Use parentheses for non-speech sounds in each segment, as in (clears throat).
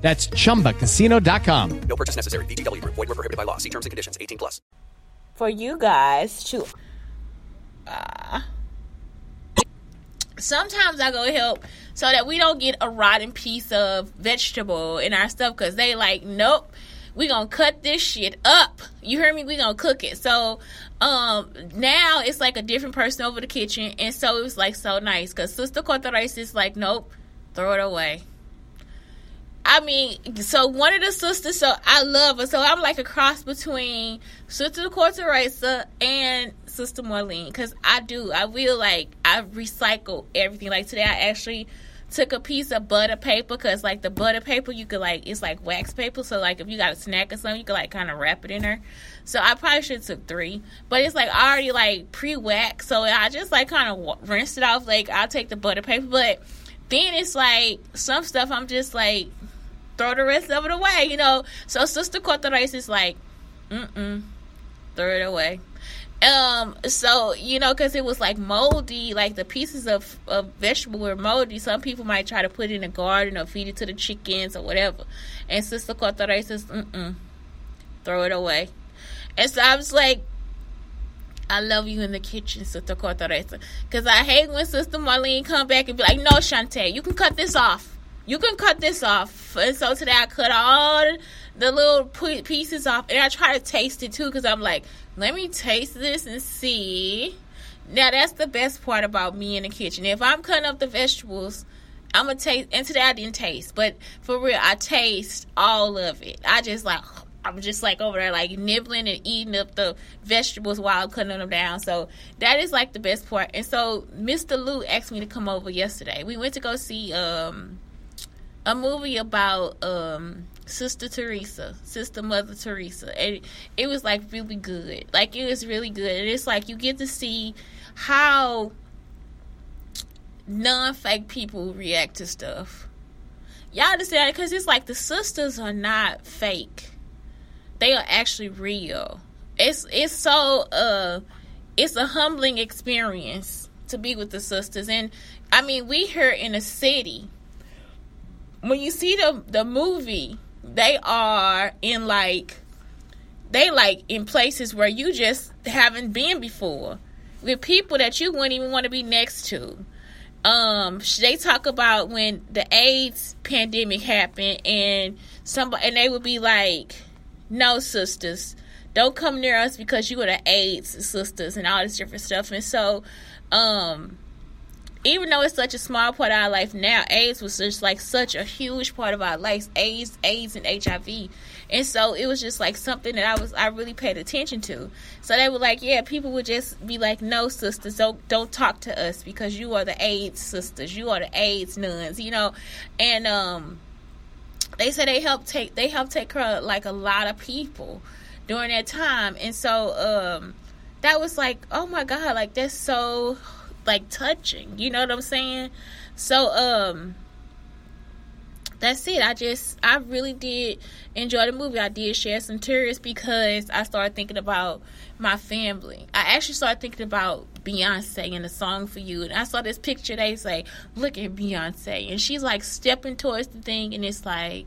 That's chumbacasino.com. No purchase necessary. VGW Group. Void where prohibited by law. See terms and conditions. 18 plus. for you guys to uh, sometimes I go help so that we don't get a rotten piece of vegetable in our stuff because they like nope we gonna cut this shit up you hear me we gonna cook it so um now it's like a different person over the kitchen and so it was like so nice because sister corta rice is like nope throw it away I mean, so one of the sisters, so I love her. So I'm like a cross between Sister Corta Raisa and Sister Marlene because I do. I feel like I recycle everything. Like today, I actually took a piece of butter paper because like the butter paper you could like it's like wax paper so like if you got a snack or something you could like kind of wrap it in there so i probably should have took three but it's like already like pre-wax so i just like kind of rinsed it off like i'll take the butter paper but then it's like some stuff i'm just like throw the rest of it away, you know. So Sister Corta is like, mm-mm, throw it away. Um, so you know, because it was like moldy, like the pieces of, of vegetable were moldy. Some people might try to put it in the garden or feed it to the chickens or whatever. And Sister Rice says, mm-mm, throw it away. And so I was like, I love you in the kitchen, Sister Corta Because I hate when Sister Marlene come back and be like, no, Shantae, you can cut this off you can cut this off. And so today I cut all the little pieces off, and I try to taste it too because I'm like, let me taste this and see. Now that's the best part about me in the kitchen. If I'm cutting up the vegetables, I'm gonna taste. And today I didn't taste, but for real, I taste all of it. I just like. (sighs) I'm just like over there, like nibbling and eating up the vegetables while I'm cutting them down. So that is like the best part. And so Mr. Lou asked me to come over yesterday. We went to go see um a movie about um Sister Teresa, Sister Mother Teresa. And it was like really good. Like it was really good. And it's like you get to see how non fake people react to stuff. Y'all understand? Because it's like the sisters are not fake. They are actually real. It's it's so uh it's a humbling experience to be with the sisters. And I mean we here in a city when you see the the movie, they are in like they like in places where you just haven't been before with people that you wouldn't even want to be next to. Um, they talk about when the AIDS pandemic happened and somebody and they would be like, "No, sisters, don't come near us because you are the AIDS sisters and all this different stuff." And so, um, even though it's such a small part of our life now, AIDS was just like such a huge part of our lives. AIDS, AIDS, and HIV, and so it was just like something that I was I really paid attention to. So they were like, yeah, people would just be like, no, sisters, don't don't talk to us because you are the AIDS sisters, you are the AIDS nuns, you know, and um, they said they helped take they helped take care of like a lot of people during that time, and so um, that was like, oh my god, like that's so like touching. You know what I'm saying? So um that's it. I just I really did enjoy the movie. I did share some tears because I started thinking about my family. I actually started thinking about Beyonce and the song for you. And I saw this picture they say, look at Beyonce. And she's like stepping towards the thing and it's like,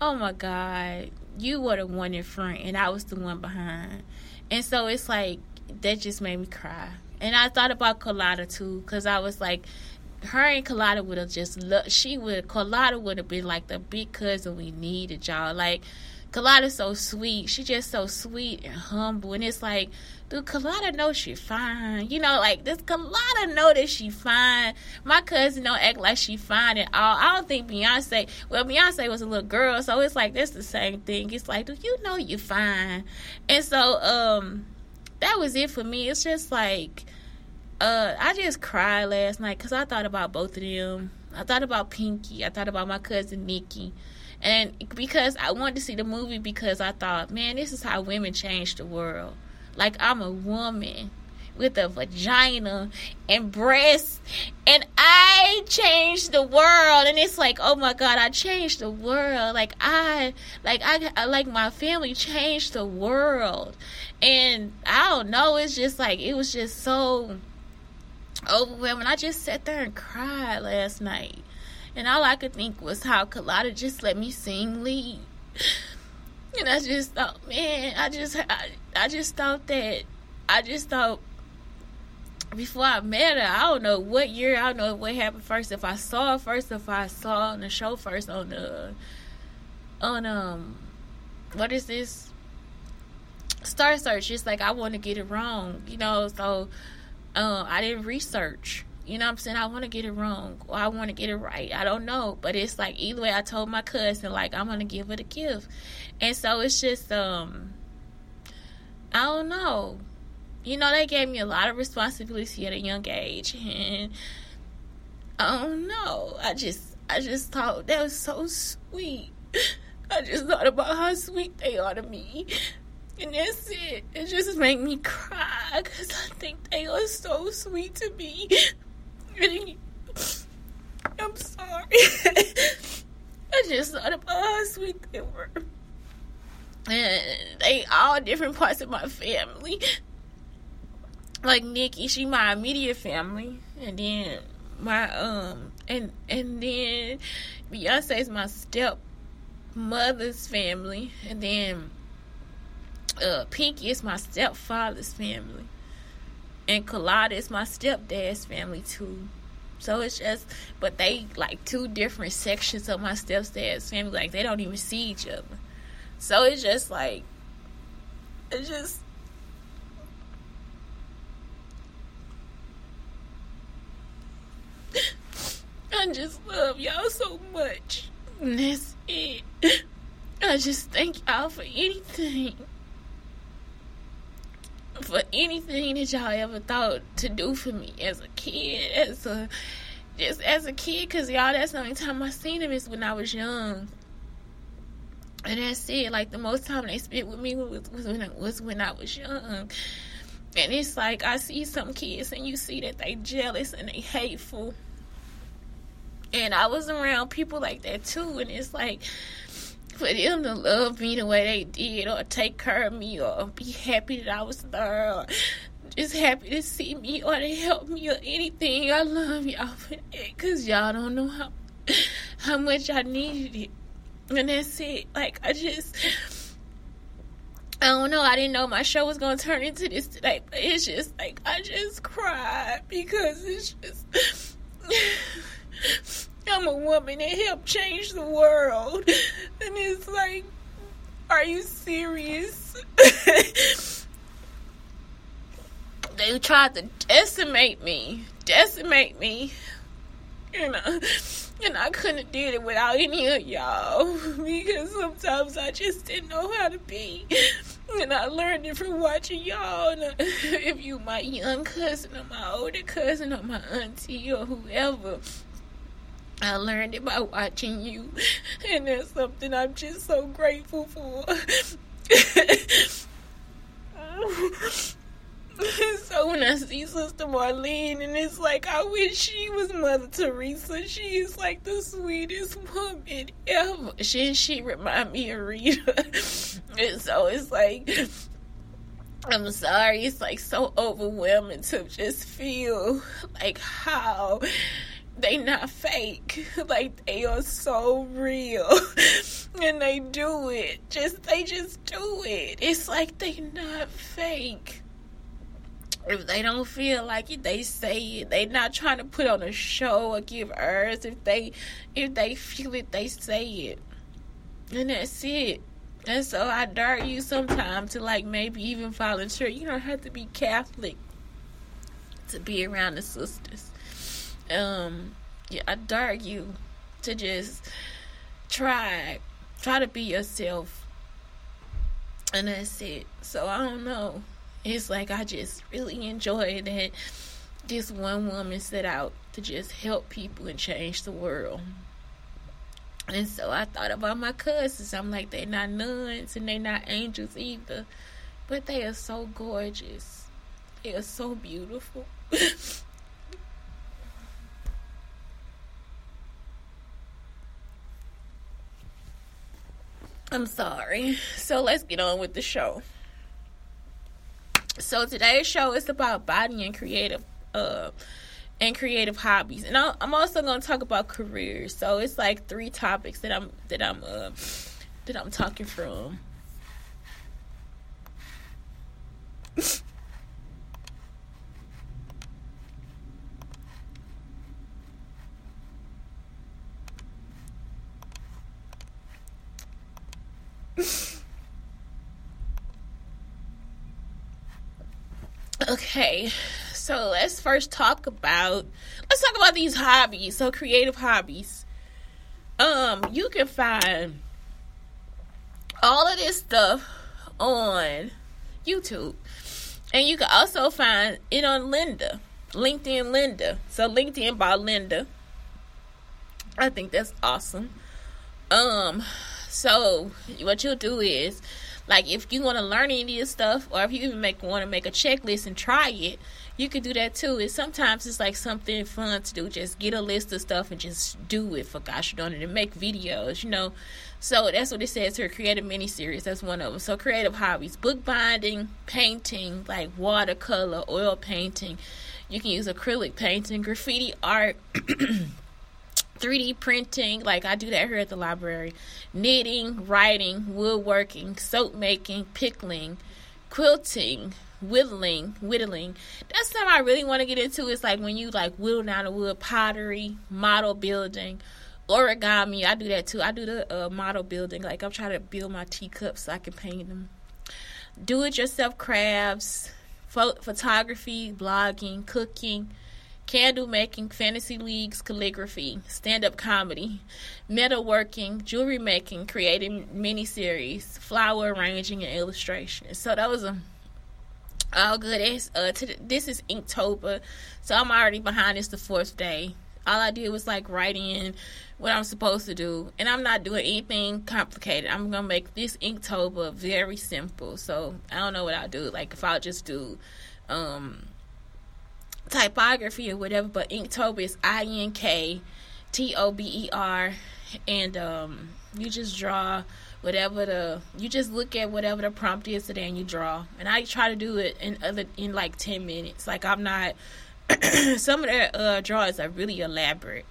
oh my God, you were the one in front and I was the one behind. And so it's like that just made me cry. And I thought about Carlotta too, because I was like, her and Carlotta would have just loved, she would, Carlotta would have been like the big cousin we needed, y'all. Like, Kalada's so sweet. She just so sweet and humble. And it's like, dude, Kalada know she fine. You know, like this Kalada know that she fine. My cousin don't act like she fine at all. I don't think Beyonce. Well, Beyonce was a little girl, so it's like that's the same thing. It's like, do you know you fine? And so, um, that was it for me. It's just like, uh, I just cried last night because I thought about both of them. I thought about Pinky. I thought about my cousin Nikki. And because I wanted to see the movie because I thought, man, this is how women change the world. Like I'm a woman with a vagina and breasts and I changed the world. And it's like oh my god I changed the world. Like I like I like my family changed the world. And I don't know it's just like it was just so overwhelming. I just sat there and cried last night. And all I could think was how Kalada just let me sing lead. (sighs) And I just thought, man, I just, I, I just thought that, I just thought before I met her, I don't know what year, I don't know what happened first. If I saw her first, if I saw on the show first on the, on um, what is this? Star Search. It's like I want to get it wrong, you know. So, um, I didn't research you know what I'm saying? I want to get it wrong or I want to get it right. I don't know. But it's like either way I told my cousin like I'm to give her the gift. And so it's just um I don't know. You know they gave me a lot of responsibility at a young age and oh, I don't know. I just I just thought that was so sweet. I just thought about how sweet they are to me. And that's it. It just made me cry because I think they are so sweet to me. I'm sorry. (laughs) I just thought about how sweet they were. And they all different parts of my family. Like Nikki, she my immediate family. And then my um and and then Beyonce's my step mother's family. And then uh Pinky is my stepfather's family and Kalada is my stepdad's family too. So it's just, but they like two different sections of my stepdad's family. Like they don't even see each other. So it's just like, it's just. I just love y'all so much. And that's it. I just thank y'all for anything for anything that y'all ever thought to do for me as a kid, as a just as a kid, cause y'all that's the only time I seen them is when I was young. And that's it. Like the most time they spent with me was, was when I, was when I was young. And it's like I see some kids and you see that they jealous and they hateful. And I was around people like that too, and it's like for them to love me the way they did or take care of me or be happy that I was there or just happy to see me or to help me or anything. I love y'all for that because y'all don't know how how much I needed it. And that's it. Like I just I don't know. I didn't know my show was gonna turn into this today, but it's just like I just cried because it's just (laughs) I'm a woman that helped change the world. And it's like, are you serious? (laughs) they tried to decimate me. Decimate me. You uh, know. And I couldn't did it without any of y'all. (laughs) Because sometimes I just didn't know how to be. And I learned it from watching y'all. And uh, (laughs) if you my young cousin or my older cousin or my auntie or whoever I learned it by watching you, and that's something I'm just so grateful for. (laughs) so when I see Sister Marlene, and it's like I wish she was Mother Teresa. She is like the sweetest woman ever. She she remind me of Rita, (laughs) and so it's like. I'm sorry, it's like so overwhelming to just feel like how they not fake. (laughs) Like they are so real. (laughs) and they do it. Just they just do it. It's like they not fake. If they don't feel like it, they say it. They not trying to put on a show or give airs. If they if they feel it, they say it. And that's it. And so I dare you sometime to like maybe even volunteer. You don't have to be Catholic to be around the sisters. Um, yeah, I dare you to just try, try to be yourself, and that's it. So I don't know. It's like I just really enjoy that this one woman set out to just help people and change the world. And so I thought about my cousins. I'm like, they're not nuns and they're not angels either. But they are so gorgeous. They are so beautiful. (laughs) I'm sorry. So let's get on with the show. So today's show is about body and creative uh and creative hobbies. And I'm also going to talk about careers. So it's like three topics that I'm that I'm uh, that I'm talking from. (laughs) okay so let's first talk about let's talk about these hobbies so creative hobbies um you can find all of this stuff on youtube and you can also find it on Lynda, linkedin Lynda. so linkedin by Lynda. i think that's awesome um so what you'll do is like if you want to learn any of this stuff or if you even make want to make a checklist and try it you can do that too. And sometimes it's like something fun to do. Just get a list of stuff and just do it for gosh darn it and make videos, you know. So that's what it says here. Creative mini series. That's one of them. So creative hobbies, book binding, painting, like watercolor, oil painting. You can use acrylic painting, graffiti art. (clears throat) 3D printing, like I do that here at the library, knitting, writing, woodworking, soap making, pickling, quilting, whittling, whittling. That's something I really want to get into. Is like when you like whittle down the wood, pottery, model building, origami. I do that too. I do the uh, model building. Like I'm trying to build my teacups so I can paint them. Do it yourself crafts, pho- photography, blogging, cooking. Candle making, fantasy leagues, calligraphy, stand up comedy, metalworking, jewelry making, creating miniseries, flower arranging, and illustration. So that was a all good. It's, uh, this is Inktober, so I'm already behind. It's the fourth day. All I did was like write in what I'm supposed to do, and I'm not doing anything complicated. I'm gonna make this Inktober very simple. So I don't know what I'll do. Like if I'll just do um, typography or whatever, but Inktober is I N K T O B E R, and um, you just draw whatever the you just look at whatever the prompt is today and you draw. And I try to do it in other in like ten minutes. Like I'm not (clears throat) some of their uh, drawings are really elaborate,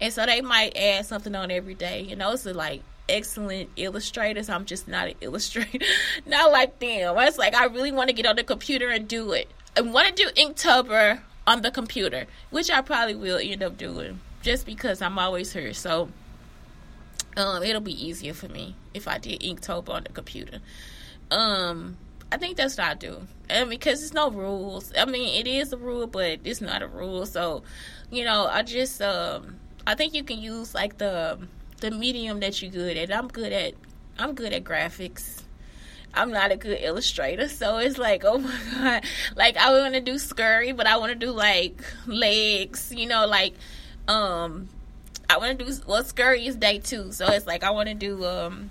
and so they might add something on every day. And those are like excellent illustrators. I'm just not an (laughs) illustrator, not like them. It's like I really want to get on the computer and do it. I want to do Inktober on the computer, which I probably will end up doing just because I'm always here. So um, it'll be easier for me if I did Inktober on the computer. Um, I think that's what I do. Mean, because there's no rules. I mean, it is a rule, but it's not a rule. So, you know, I just, um, I think you can use like the the medium that you're good at. I'm good at, I'm good at graphics. I'm not a good illustrator, so it's like, oh my god, like I want to do scurry, but I want to do like legs, you know, like um I want to do well. Scurry is day two, so it's like I want to do um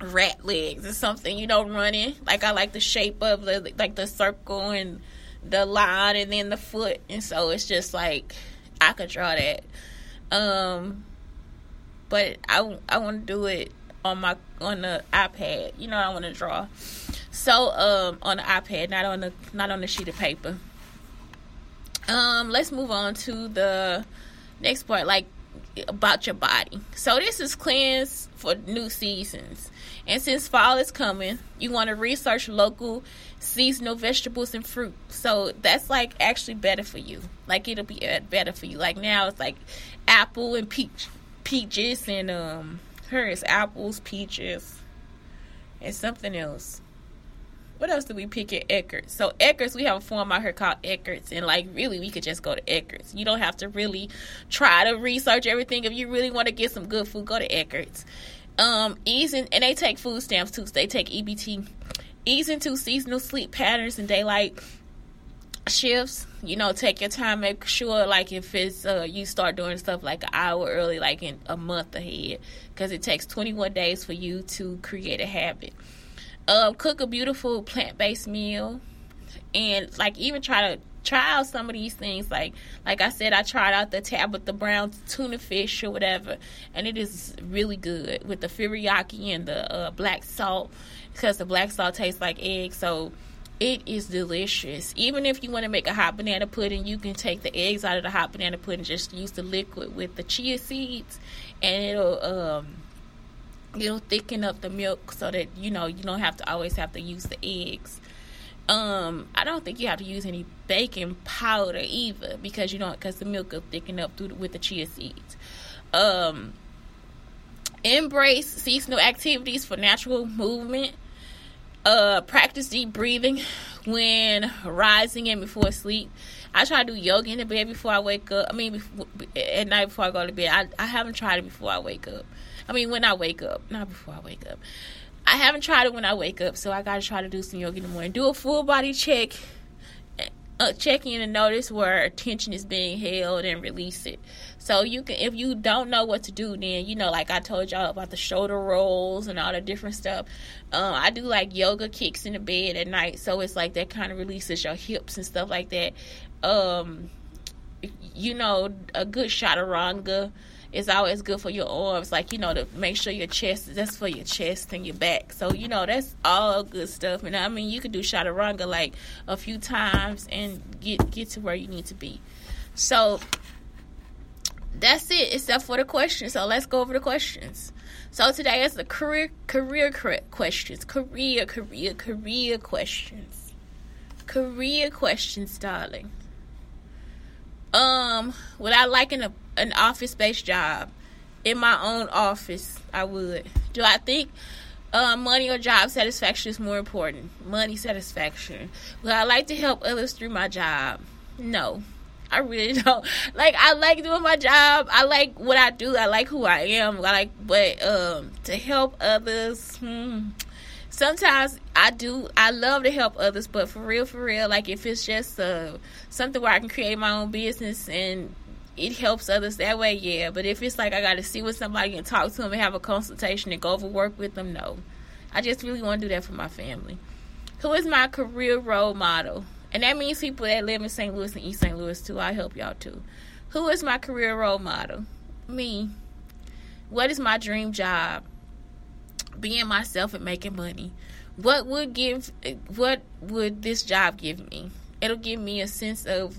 rat legs or something. You know, running. Like I like the shape of the like the circle and the line, and then the foot, and so it's just like I could draw that. Um, but I I want to do it on my on the iPad. You know, I want to draw. So um on the iPad, not on the not on the sheet of paper. Um, let's move on to the next part, like about your body. So this is cleanse for new seasons. And since fall is coming, you want to research local seasonal vegetables and fruit. So that's like actually better for you. Like it'll be better for you. Like now it's like apple and peach, peaches and um, here is apples, peaches, and something else. What else do we pick at Eckert's? So Eckert's, we have a form out here called Eckert's, and like really, we could just go to Eckert's. You don't have to really try to research everything. If you really want to get some good food, go to Eckert's. Um, ease in, and they take food stamps too. So they take EBT. Ease into seasonal sleep patterns and daylight shifts. You know, take your time. Make sure, like, if it's uh, you start doing stuff like an hour early, like in a month ahead, because it takes 21 days for you to create a habit. Uh, cook a beautiful plant-based meal, and like even try to try out some of these things. Like like I said, I tried out the Tabitha Brown tuna fish or whatever, and it is really good with the teriyaki and the uh, black salt because the black salt tastes like egg. So it is delicious. Even if you want to make a hot banana pudding, you can take the eggs out of the hot banana pudding, just use the liquid with the chia seeds, and it'll um it'll thicken up the milk so that you know you don't have to always have to use the eggs. Um, I don't think you have to use any baking powder either because you don't because the milk will thicken up through with the chia seeds. Um, embrace seasonal activities for natural movement. Uh, practice deep breathing when rising and before sleep. I try to do yoga in the bed before I wake up. I mean, before, at night before I go to bed. I, I haven't tried it before I wake up. I mean, when I wake up, not before I wake up. I haven't tried it when I wake up, so I gotta try to do some yoga in the morning. Do a full body check, uh, check in and notice where attention is being held and release it. So you can, if you don't know what to do, then you know, like I told y'all about the shoulder rolls and all the different stuff. Uh, I do like yoga kicks in the bed at night, so it's like that kind of releases your hips and stuff like that. Um, you know, a good chaturanga is always good for your arms, like you know, to make sure your chest that's for your chest and your back. So you know, that's all good stuff. And I mean, you could do chaturanga like a few times and get get to where you need to be. So that's it, except for the questions. So let's go over the questions. So today is the career career questions, career career career questions, career questions, darling. Um, would I like an an office based job in my own office? I would. Do I think uh, money or job satisfaction is more important? Money satisfaction. Would I like to help others through my job? No. I really (laughs) don't. Like I like doing my job. I like what I do. I like who I am. I like but um to help others, hmm, sometimes I do I love to help others, but for real, for real, like if it's just uh, something where I can create my own business and it helps others that way, yeah. But if it's like I got to see with somebody and talk to them and have a consultation and go over work with them, no. I just really want to do that for my family. Who is my career role model? And that means people that live in St. Louis and East St. Louis too. I help y'all too. Who is my career role model? Me. What is my dream job? being myself and making money. What would give what would this job give me? It'll give me a sense of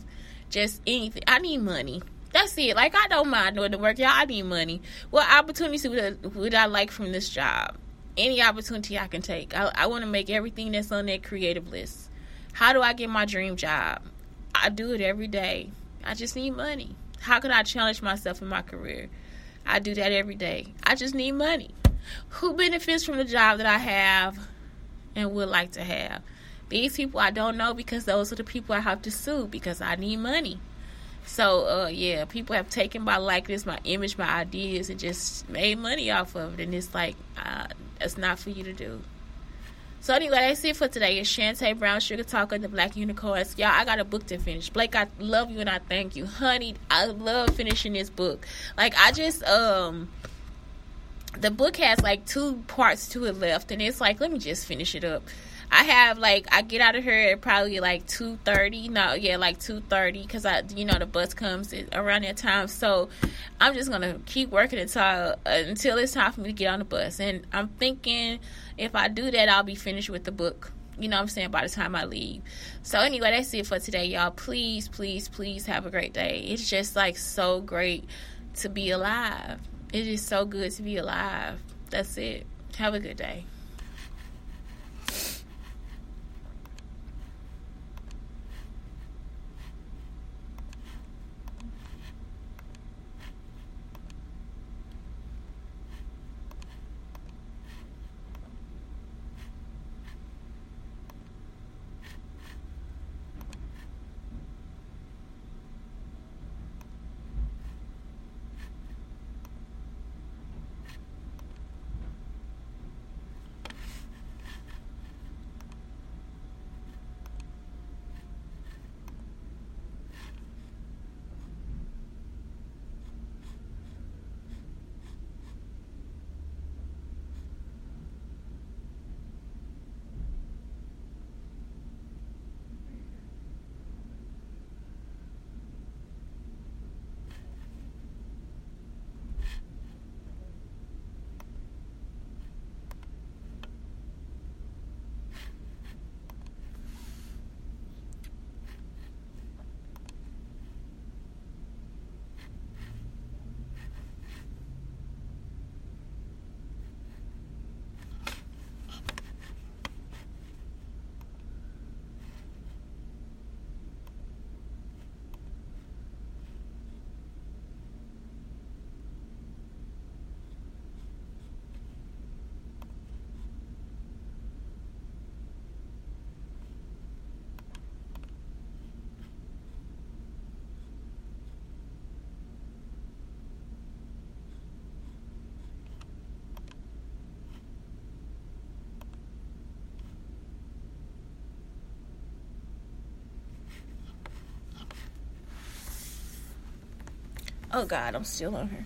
just anything. I need money. That's it. Like I don't mind doing the work, y'all. I need money. What opportunities would I, would I like from this job? Any opportunity I can take. I, I want to make everything that's on that creative list. How do I get my dream job? I do it every day. I just need money. How can I challenge myself in my career? I do that every day. I just need money who benefits from the job that I have and would like to have. These people I don't know because those are the people I have to sue because I need money. So uh, yeah, people have taken my likeness, my image, my ideas, and just made money off of it. And it's like uh, not for you to do. So anyway, that's it for today. It's Shantae Brown, Sugar Talker, the Black Unicorns. Y'all, I got a book to finish. Blake, I love you and I thank you, honey. I love finishing this book. Like I just um the book has like two parts to it left and it's like let me just finish it up i have like i get out of here at probably like 2.30 no yeah like 2.30 because i you know the bus comes around that time so i'm just gonna keep working until until it's time for me to get on the bus and i'm thinking if i do that i'll be finished with the book you know what i'm saying by the time i leave so anyway that's it for today y'all please please please have a great day it's just like so great to be alive it is so good to be alive. That's it. Have a good day. Oh God, I'm still on her.